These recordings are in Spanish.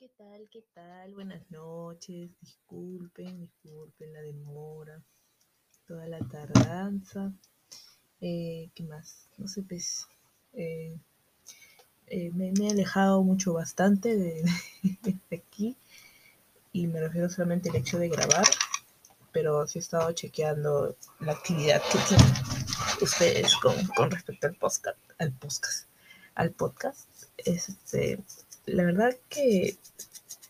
¿Qué tal? ¿Qué tal? Buenas noches. Disculpen, disculpen la demora, toda la tardanza. Eh, ¿Qué más? No sé, pues. eh, eh, me, he alejado mucho bastante de, de aquí y me refiero solamente al hecho de grabar, pero sí he estado chequeando la actividad que tienen ustedes con, con respecto al podcast, al podcast, al podcast. Este, la verdad que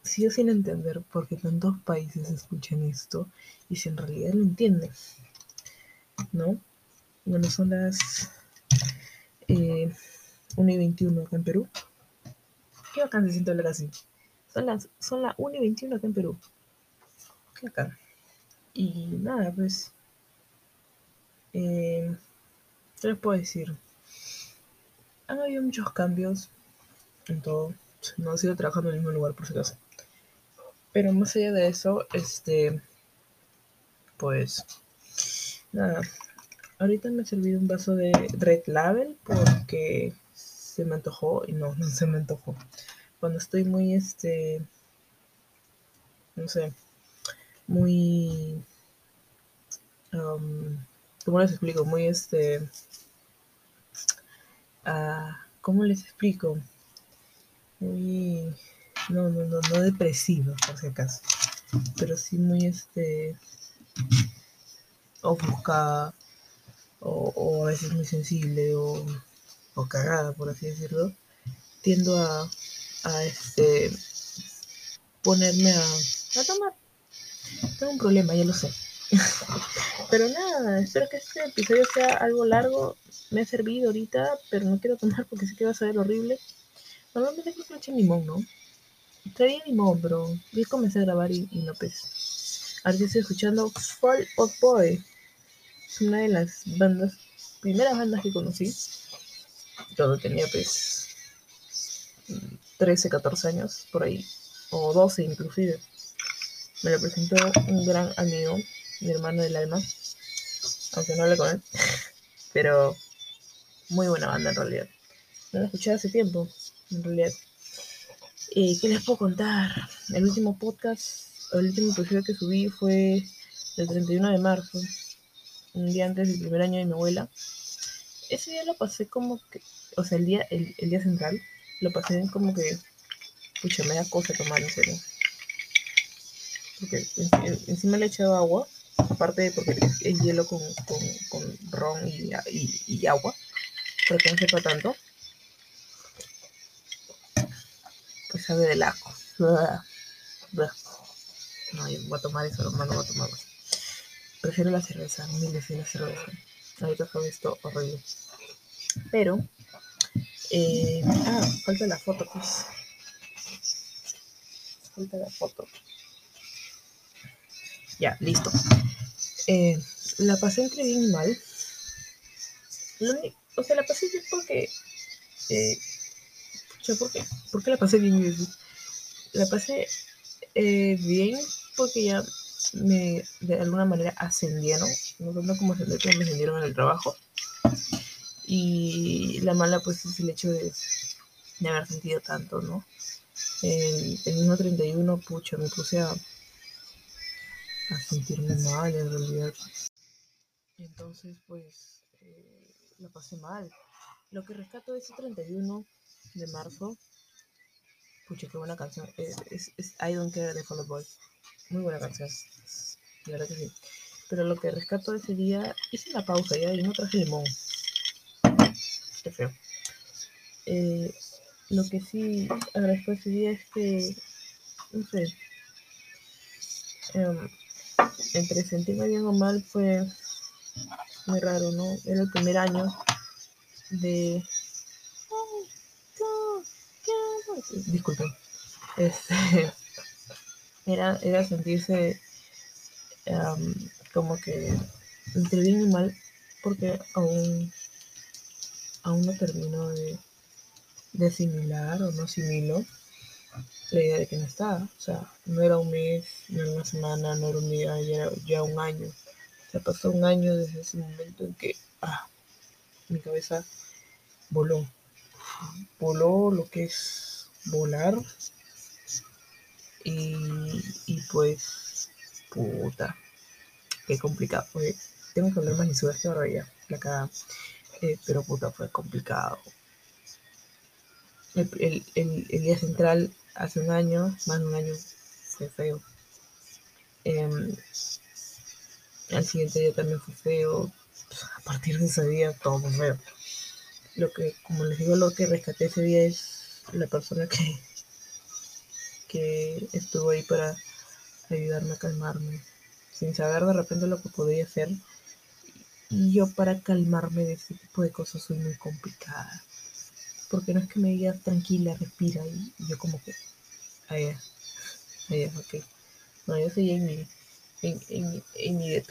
sigo sin entender por qué tantos países escuchan esto y si en realidad lo entienden, ¿no? Bueno, son las eh, 1 y 21 acá en Perú. Qué bacán se siente hablar así. Son las, son las 1 y 21 acá en Perú. Qué bacán. Y nada, pues. Eh, ¿Qué les puedo decir? Han habido muchos cambios en todo. No sigo trabajando en el mismo lugar, por si acaso. Pero más allá de eso, este. Pues. Nada. Ahorita me he servido un vaso de Red Label porque se me antojó y no, no se me antojó. Cuando estoy muy, este, no sé, muy, um, ¿cómo les explico? Muy, este, ah, ¿cómo les explico? Muy, no, no, no, no depresiva, por si acaso, pero sí muy, este, ofuscada, o, a veces muy sensible, o, o cagada, por así decirlo, tiendo a, a este, ponerme a, a tomar. Tengo un problema, ya lo sé. pero nada, espero que este episodio sea algo largo. Me ha servido ahorita, pero no quiero tomar porque sé que va a saber horrible. Normalmente creo que le eché limón, ¿no? Traía limón, pero yo comencé a grabar y, y no pues. Ahora estoy escuchando Fall Out Boy. Es una de las bandas, primeras bandas que conocí. Cuando tenía pues 13, 14 años, por ahí, o 12 inclusive. Me lo presentó un gran amigo, mi hermano del alma, aunque no hablé con él, pero muy buena banda en realidad. No la escuché hace tiempo, en realidad. ¿Y qué les puedo contar? El último podcast, el último episodio que subí fue el 31 de marzo, un día antes del primer año de mi abuela. Ese día lo pasé como que, o sea, el día, el, el día central, lo pasé como que, pucha, me da cosa tomar en serio. Porque en- en- encima le he echado agua, aparte de porque es hielo con, con, con ron y, y, y agua, para que no sepa tanto. Sabe del. Uah, uah. No, yo voy a tomar eso, no, no voy a tomar. Prefiero la cerveza, mil veces la cerveza. Ahorita fue esto horrible. Pero, eh, ah, falta la foto, pues. Falta la foto. Ya, listo. Eh, la pasé entre bien y mal. O sea, la pasé bien porque. Eh, pucha, ¿por qué? ¿Por qué la pasé bien? La pasé eh, bien porque ya me de alguna manera ascendieron. No tanto como ascender, pero me ascendieron en el trabajo. Y la mala, pues, es el hecho de, de haber sentido tanto, ¿no? El, el mismo 31, pucha, me puse a, a sentirme mal en realidad. Entonces, pues, eh, la pasé mal. Lo que rescato de ese 31 de marzo, pucha, qué buena canción. Es, es, es I Don't Care de Fall Boy. Muy buena canción. La verdad que sí. Pero lo que rescato de ese día, hice una pausa ya y no traje limón. Qué feo. Eh, lo que sí agradezco ese día es que, no sé, em, entre sentirme bien o mal fue muy raro, ¿no? Era el primer año de... Disculpen. Este, era, era sentirse em, como que entre bien y mal porque aún, aún no termino de, de asimilar o no asimilo la idea de que no estaba. O sea, no era un mes, no era una semana, no era un día, ya era ya un año. O sea, pasó un año desde ese momento en que ah, mi cabeza voló. Voló lo que es volar Y, y pues, puta, qué complicado. Porque tengo que hablar más lisuras que barbaridad, la cagada. Eh, pero puta, fue complicado. El, el, el, el, día central hace un año, más de un año, fue feo. Eh, al siguiente día también fue feo. Pues, a partir de ese día todo fue feo. Lo que, como les digo, lo que rescaté ese día es la persona que, que estuvo ahí para ayudarme a calmarme, sin saber de repente lo que podía hacer. Y yo para calmarme de ese tipo de cosas soy muy complicada. Porque no es que me diga tranquila, respira, y, yo como que, allá, allá, ok. No, yo soy en mi, en, en, en mi,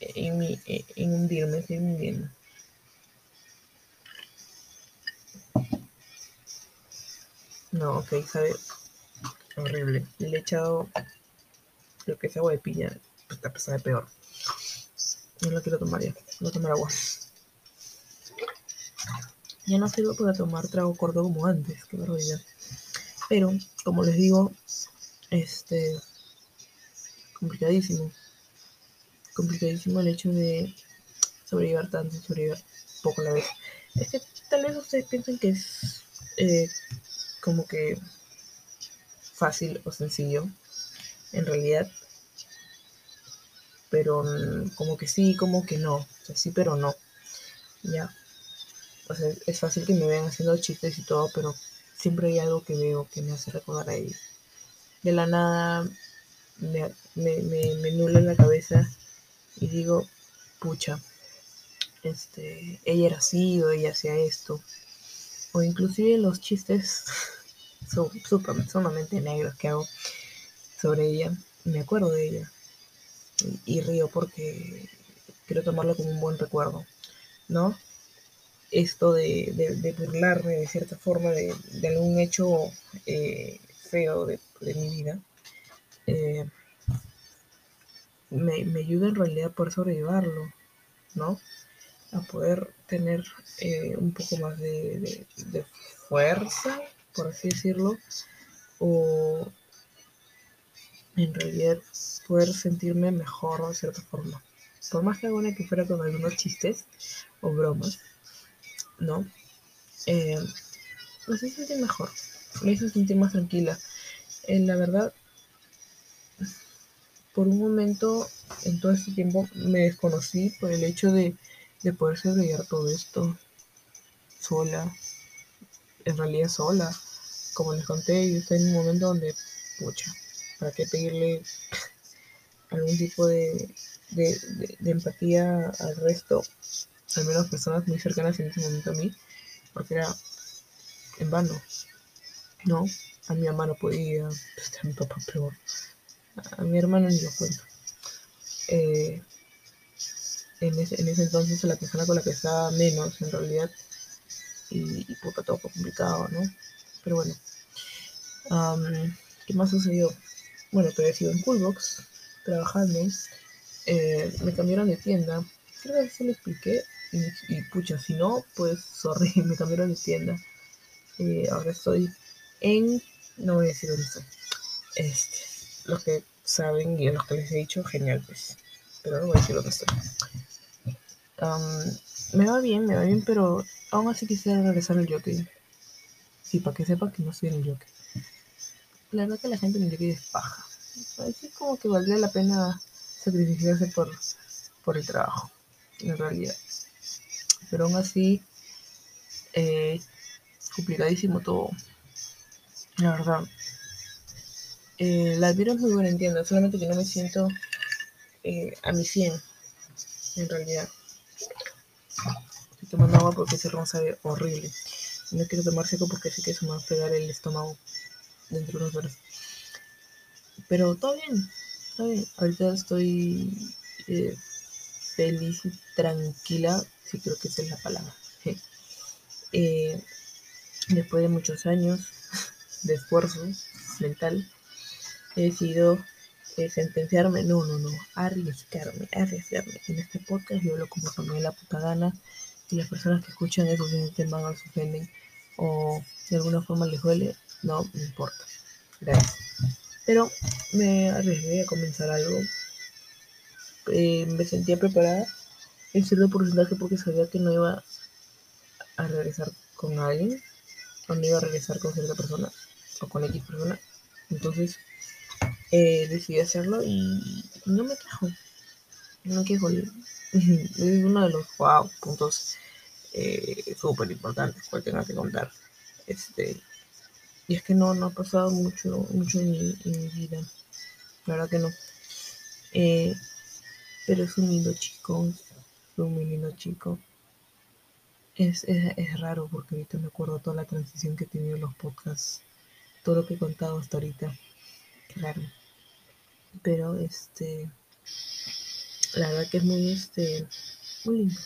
en mi, en hundirme, estoy hundiendo. No, ok, sabe horrible. Le he echado lo que es agua de piña, pues de peor. No lo quiero tomar ya, no tomar agua. Ya no sirve para tomar trago corto como antes, qué barbaridad. Pero, como les digo, este, complicadísimo. Complicadísimo el hecho de sobrellevar tanto y sobrellevar poco a la vez. Es que tal vez ustedes piensen que es eh, como que fácil o sencillo, en realidad. Pero mm, como que sí, como que no. O sea, sí, pero no. Ya. O sea, es fácil que me vean haciendo chistes y todo, pero siempre hay algo que veo que me hace recordar a ellos. De la nada me, me, me, me nula en la cabeza y digo, pucha, este, ella era así o ella hacía esto. O inclusive los chistes son sumamente negros que hago sobre ella. Me acuerdo de ella. Y, río porque quiero tomarlo como un buen recuerdo, ¿no? Esto de, de, burlarme de cierta forma de, algún hecho eh, feo de, de, mi vida, eh, me, me, ayuda en realidad a poder sobrellevarlo, ¿no? A poder tener eh, un poco más de, fuerza, por así decirlo, o en realidad poder sentirme mejor de cierta forma. Por más que alguna que fuera con algunos chistes o bromas, ¿no? Eh, me hizo sentir mejor, me hizo sentir más tranquila. Eh, la verdad, por un momento en todo este tiempo me desconocí por el hecho de, de poder sobrellevar todo esto sola, en realidad sola. Como les conté, yo estoy en un momento donde, pucha, ¿para qué pedirle algún tipo de, de, de, de empatía al resto? Al menos personas muy cercanas en ese momento a mí, porque era en vano, ¿no? A mi mamá no podía, pues, a mi papá peor a mi hermano ni lo cuento. Eh, en, ese, en, ese, entonces la persona con la que estaba menos en realidad y, y puta todo fue complicado, ¿no? Pero bueno, um, ¿qué más sucedió? Bueno, todavía sido en Coolbox trabajando, eh, me cambiaron de tienda, creo que se lo expliqué y, y, pucha, si no, pues sorry, me cambiaron de tienda. Eh, ahora estoy en, no voy a decir dónde estoy, este, los que saben y a los que les he dicho, genial, pues. Pero no voy a decir dónde estoy. Um, me va bien, me va bien, pero aún así quisiera regresar al jockey. Sí, para que sepa que no estoy en el jockey. La verdad que la gente en el es paja. Así como que valdría la pena sacrificarse por, por el trabajo, en realidad. Pero aún así, eh, complicadísimo todo. La verdad. Eh, la admiro muy buena entiendo, solamente que no me siento eh, a mi 100, en realidad. Estoy tomando agua porque ese ron sabe horrible. Y no quiero tomar seco porque sé que eso me va a pegar el estómago dentro de unas horas. Pero todo bien, todo bien. Ahorita estoy eh, feliz y tranquila, sí creo que esa es la palabra. Eh, después de muchos años de esfuerzo mental, he decidido eh, sentenciarme, no, no, no, arriesgarme, arriesgarme. En este podcast yo hablo como se me la puta gana y las personas que escuchan eso se sienten mal, se ofenden o de alguna forma les duele, no me importa. Gracias. Pero me arriesgué a comenzar algo. Eh, me sentía preparada en cierto porcentaje porque sabía que no iba a regresar con alguien, o no iba a regresar con cierta persona, o con X persona. Entonces eh, decidí hacerlo y no me quejo. No quejo. Es uno de los wow, puntos eh, súper importantes que tengo que contar. Este, y es que no, no ha pasado mucho, mucho en mi, vida. La verdad que no. Eh, pero es un lindo chico. Es un muy lindo chico. Es, es, es, raro porque ahorita me acuerdo toda la transición que he tenido en los podcasts. Todo lo que he contado hasta ahorita. Claro. Pero este. La verdad que es muy este. Muy lindo.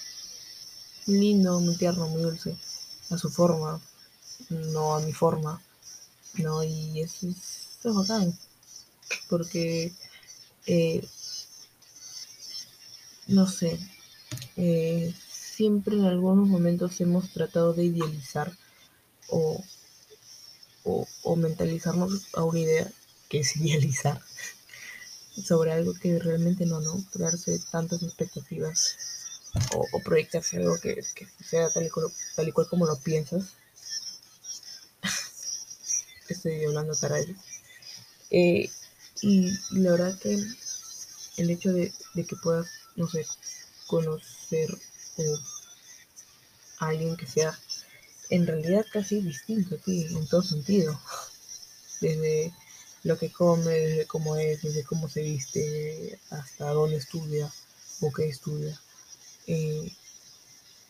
Muy lindo, muy tierno, muy dulce. A su forma. No a mi forma ¿no? Y eso es, bacán, porque, eh, no sé, eh, siempre en algunos momentos hemos tratado de idealizar o, o, mentalizarnos a una idea que es idealizar sobre algo que realmente no, ¿no? Crearse tantas expectativas o, proyectarse algo que, sea tal tal y cual como lo piensas estoy hablando para Eh, y la verdad que el hecho de, que puedas, no sé, conocer a alguien que sea en realidad casi distinto a en todo sentido. Desde lo que come, desde cómo es, desde cómo se viste, hasta dónde estudia o qué estudia. Eh,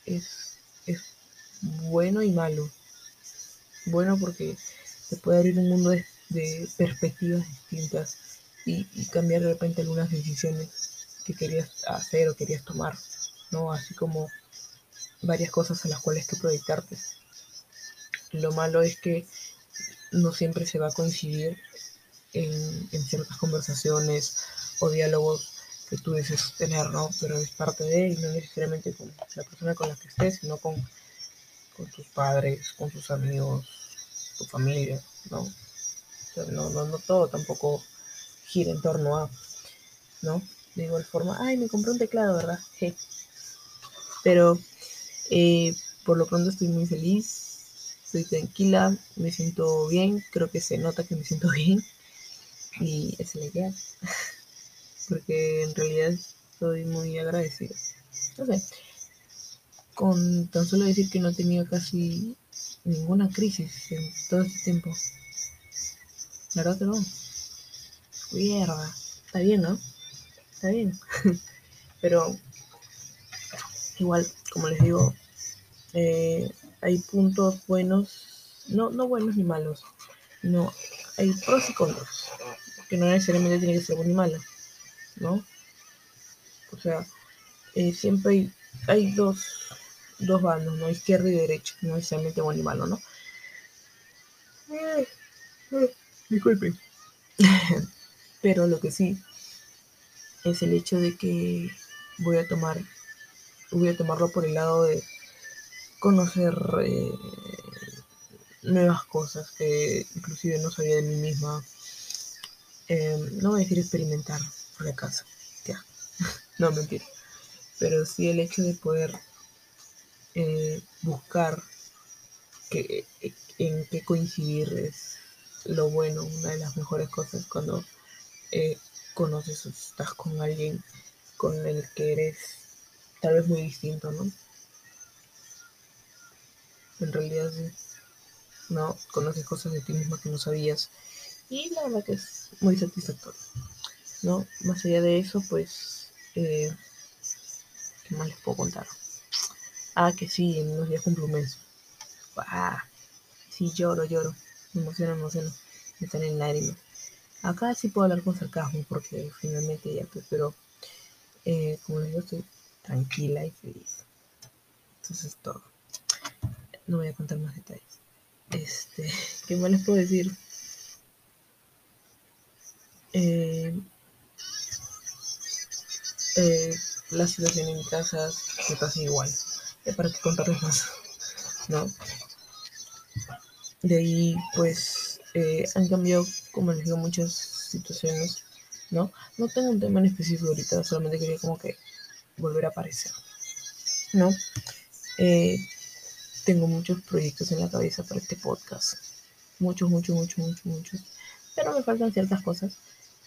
es, es bueno y malo. Bueno porque te puede abrir un mundo de, perspectivas distintas y, cambiar de repente algunas decisiones que querías hacer o querías tomar, ¿no? Así como varias cosas a las cuales que proyectarte. Lo malo es que no siempre se va a coincidir en, ciertas conversaciones o diálogos que tú deseas tener, ¿no? Pero es parte de él, no necesariamente con la persona con la que estés, sino con, con tus padres, con tus amigos, tu familia, ¿no? no, no, no todo tampoco gira en torno a, ¿no? De igual forma, ay, me compré un teclado, ¿verdad? Pero eh, por lo pronto estoy muy feliz, estoy tranquila, me siento bien, creo que se nota que me siento bien y es la idea, porque en realidad estoy muy agradecida. No sé, con tan solo decir que no he tenido casi ninguna crisis en todo este tiempo. La verdad que no. Mierda. Está bien, ¿no? Está bien. Pero igual, como les digo, eh, hay puntos buenos, no, no buenos ni malos. No, hay pros y contras. Que no necesariamente tiene que ser bueno ni malo. ¿No? O sea, eh, siempre hay, hay dos dos bandos, ¿no? Izquierda y derecha, no necesariamente bueno y malo, ¿no? disculpen. Pero lo que sí es el hecho de que voy a tomar, voy a tomarlo por el lado de conocer eh, nuevas cosas que inclusive no sabía de mí misma. Em, no voy a decir experimentar, por acaso, ya, no mentira. Pero sí el hecho de poder eh, buscar que, en qué coincidir es lo bueno, una de las mejores cosas cuando eh, conoces o estás con alguien con el que eres tal vez muy distinto, ¿no? En realidad sí, ¿no? Conoces cosas de ti misma que no sabías y la verdad que es muy satisfactorio, ¿no? Más allá de eso, pues, eh, ¿qué más les puedo contar? Ah, que sí, en unos días cumplo un mes. Ah, sí, lloro, lloro. Me emociono, me emociono. Están en lágrimas. Acá sí puedo hablar con sarcasmo porque finalmente ya, pues, pero eh, como les digo, estoy tranquila y feliz. Entonces es todo. No voy a contar más detalles. Este, ¿qué más les puedo decir? Eh, eh, la situación en mi casa me pasa igual para que contarles más, ¿no? De ahí, pues, eh, han cambiado, como les digo, muchas situaciones, ¿no? No tengo un tema en específico ahorita, solamente quería como que volver a aparecer, ¿no? Tengo muchos proyectos en la cabeza para este podcast. Muchos, muchos, muchos, muchos, muchos. Pero me faltan ciertas cosas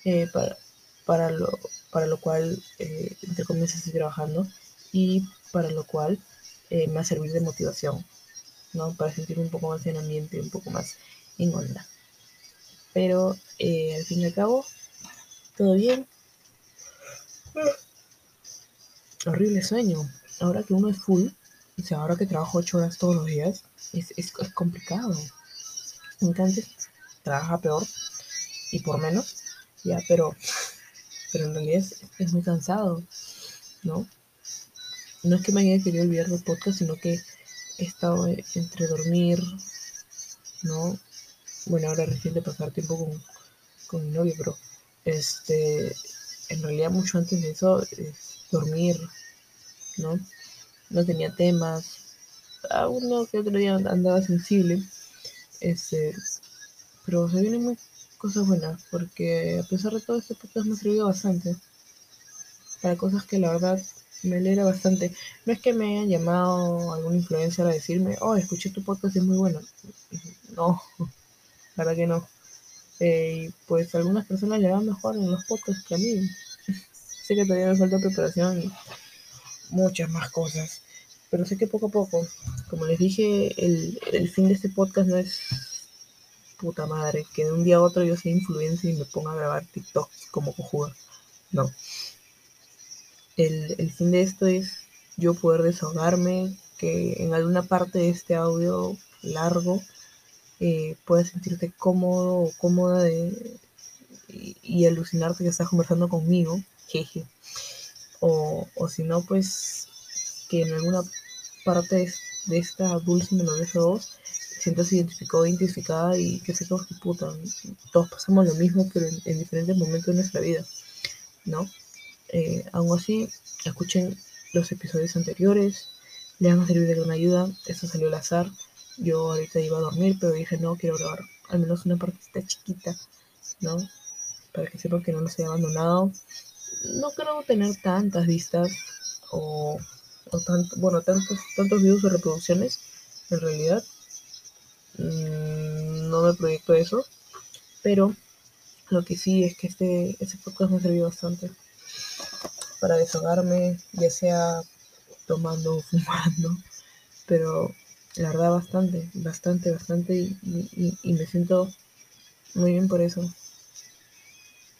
eh, para, para, lo, para lo cual, eh, entre comillas, estoy trabajando y para lo cual eh, me va a servir de motivación, ¿no? Para sentirme un poco más en ambiente, un poco más en onda. Pero eh, al fin y al cabo, todo bien. Horrible sueño. Ahora que uno es full, o sea, ahora que trabajo ocho horas todos los días, es, es, es complicado. Entonces, trabaja peor y por menos, ya, pero, pero en realidad es, es muy cansado, ¿no? No es que me haya querido olvidar del podcast, sino que he estado entre dormir, ¿no? Bueno, ahora recién de pasar tiempo con, con mi novio, pero este, en realidad mucho antes de eso, es dormir, ¿no? No tenía temas, a uno que otro día andaba sensible, este, pero se vienen muy cosas buenas, porque a pesar de todo este podcast me ha servido bastante para cosas que la verdad me alegra bastante. No es que me hayan llamado algún influencer a decirme, oh, escuché tu podcast, es muy bueno. No, la verdad que no. Eh, y pues algunas personas le van mejor en los podcasts que a mí. sé que todavía me falta preparación y muchas más cosas. Pero sé que poco a poco, como les dije, el, el fin de este podcast no es puta madre, que de un día a otro yo sea influencer y me ponga a grabar TikTok como cojuda. No. El, el fin de esto es yo poder desahogarme, que en alguna parte de este audio largo eh, puedas sentirte cómodo o cómoda de, y, y, alucinarte que estás conversando conmigo, jeje. O, o si no, pues que en alguna parte de, de esta dulce melodiosa voz sientas identificado, identificada y que se que puta, todos pasamos lo mismo, pero en, en, diferentes momentos de nuestra vida, ¿no? Eh, aún así, escuchen los episodios anteriores, les van a servir de gran ayuda, eso salió al azar, yo ahorita iba a dormir, pero dije, no, quiero grabar al menos una partita chiquita, ¿no? Para que sepan que no nos he abandonado. No creo tener tantas vistas o, tanto, bueno, tantos, tantos views o reproducciones, en realidad, Mm, no me proyecto eso, pero lo que sí es que este, este podcast me ha servido bastante para desahogarme, ya sea tomando o fumando, pero la verdad bastante, bastante, bastante y, me siento muy bien por eso,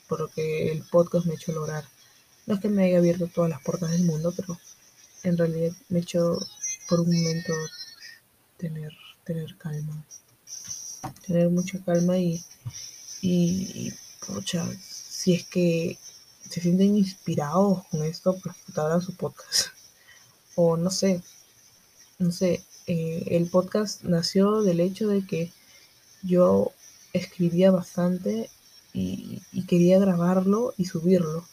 por lo que el podcast me ha hecho lograr. No es que me haya abierto todas las puertas del mundo, pero en realidad me hecho por un momento tener tener calma. Tener mucha calma y, y, pucha, si es que se sienten inspirados con esto, pues abran su podcast. O no sé, no sé, eh, el podcast nació del hecho de que yo escribía bastante y, y, quería grabarlo y subirlo.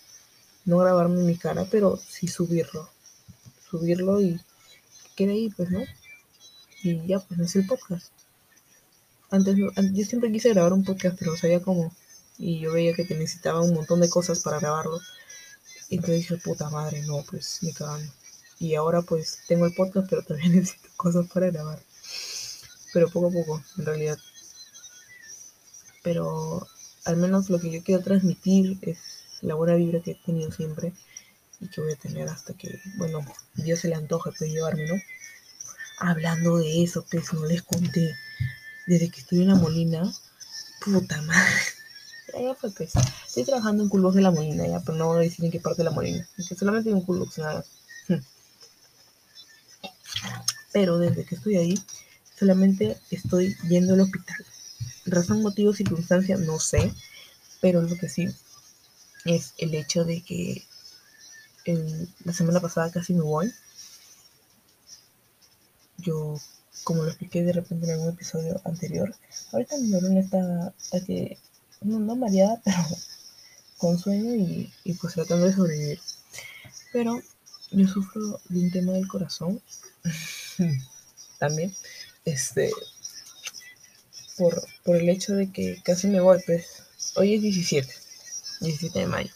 No grabarme mi cara, pero sí subirlo. Subirlo y quede ahí, pues, ¿no? Y ya, pues es el podcast. Antes, yo siempre quise grabar un podcast, pero no sabía cómo. Y yo veía que necesitaba un montón de cosas para grabarlo. Y entonces dije, puta madre, no, pues ni cagando. Y ahora pues tengo el podcast, pero también necesito cosas para grabar. Pero poco a poco, en realidad. Pero al menos lo que yo quiero transmitir es la buena vibra que he tenido siempre y que voy a tener hasta que, bueno, Dios se le antoje pues llevarme, ¿no? Hablando de eso, pues no les conté. Desde que estoy en la Molina, puta madre. Ya, fue, pues. Estoy trabajando en Culbox de la Molina, ya, pero no voy a decir en qué parte de la Molina. Que solamente hay un Culbox, nada. Pero desde que estoy ahí, solamente estoy yendo al hospital. Razón, motivo, circunstancia, no sé. Pero lo que sí es el hecho de que el, la semana pasada casi me voy yo, como lo expliqué de repente en algún episodio anterior, ahorita mi neurona está, que, no, no mareada, pero con sueño y, y pues tratando de sobrevivir. Pero yo sufro de un tema del corazón también. Este, por, por el hecho de que casi me voy, pues. Hoy es 17, 17 de mayo.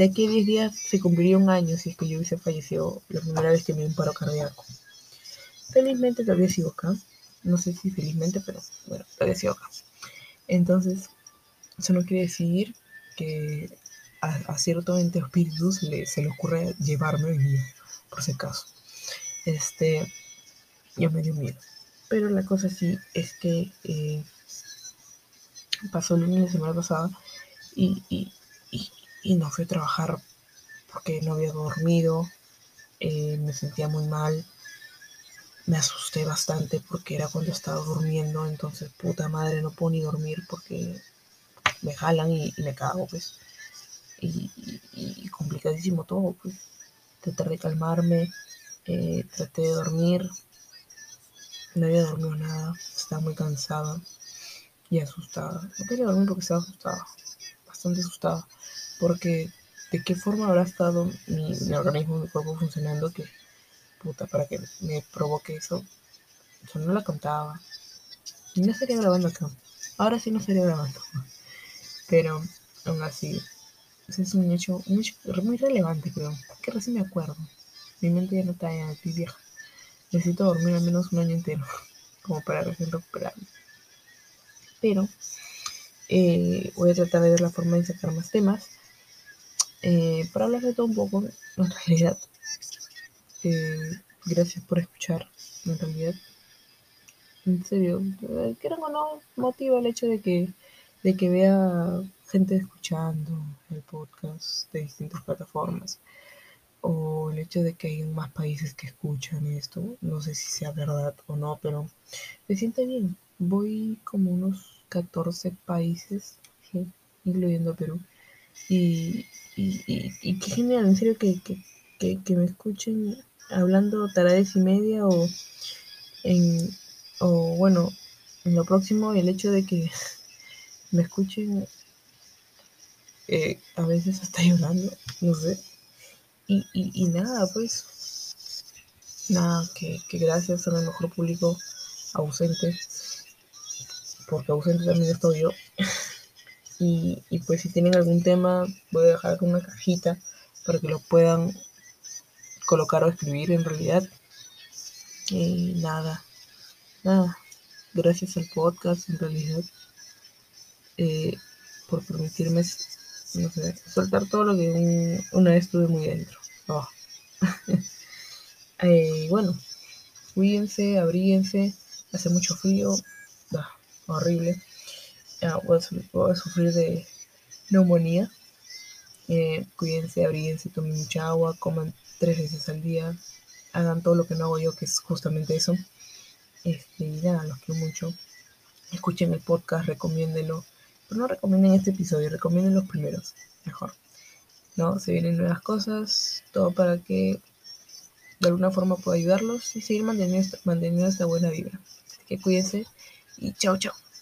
De aquí a 10 días se cumpliría un año si es que yo hubiese fallecido la primera vez que me dio un paro cardíaco. Felizmente todavía sigo acá. No sé si felizmente, pero bueno, todavía sigo acá. Entonces, eso no quiere decir que a, cierto ente espíritu se le, se le ocurre llevarme hoy día, por si acaso. Este, yo me dio miedo. Pero la cosa sí es que eh, pasó el lunes la semana pasada y, y, y, no fui a trabajar porque no había dormido, eh, me sentía muy mal, me asusté bastante porque era cuando estaba durmiendo, entonces puta madre no puedo ni dormir porque me jalan y, me cago pues. Y, complicadísimo todo, pues. Traté de calmarme, eh, traté de dormir, no había dormido nada, estaba muy cansada y asustada. No quería dormir porque estaba asustada, bastante asustada, porque de qué forma habrá estado mi, organismo, mi cuerpo funcionando que, puta, para que me provoque eso. Yo no la contaba. Y no estaría grabando acá. Ahora sí no estaría grabando. Pero aún así, es un hecho muy, muy relevante, creo. Que recién me acuerdo. Mi mente ya no está ya estoy vieja. Necesito dormir al menos un año entero, como para recién recuperarme. Pero eh, voy a tratar de ver la forma de sacar más temas. Eh, para hablar de todo un poco, en realidad, eh, gracias por escuchar, en realidad. En serio, que o no, motiva el hecho de que, de que vea gente escuchando el podcast de distintas plataformas o el hecho de que hay más países que escuchan esto, no sé si sea verdad o no, pero me siente bien. Voy como unos 14 países, incluyendo Perú. Y, y, qué genial, en serio, que, que, me escuchen hablando tarades y media o en, o bueno, en lo próximo el hecho de que me escuchen eh, a veces hasta llorando, no sé y, nada, pues, nada, que, gracias a mejor público ausente, porque ausente también estoy yo. y, pues si tienen algún tema, voy a dejar una cajita para que lo puedan colocar o escribir en realidad. Y nada, nada, gracias al podcast en realidad eh, por permitirme no sé, soltar todo lo que una vez estuve muy dentro. Oh. Eh, bueno, cuídense, abríguense, hace mucho frío, horrible. Voy, a, sufrir de neumonía. Eh, cuídense, abríguense, tomen mucha agua, coman tres veces al día, hagan todo lo que no hago yo, que es justamente eso. Este, y nada, los quiero mucho. Escuchen el podcast, recomiéndenlo. Pero no recomienden este episodio, recomienden los primeros, mejor. ¿no? Se vienen nuevas cosas, todo para que de alguna forma pueda ayudarlos y seguir manteniendo, manteniendo esta buena vibra. Así que cuídense y chao, chao.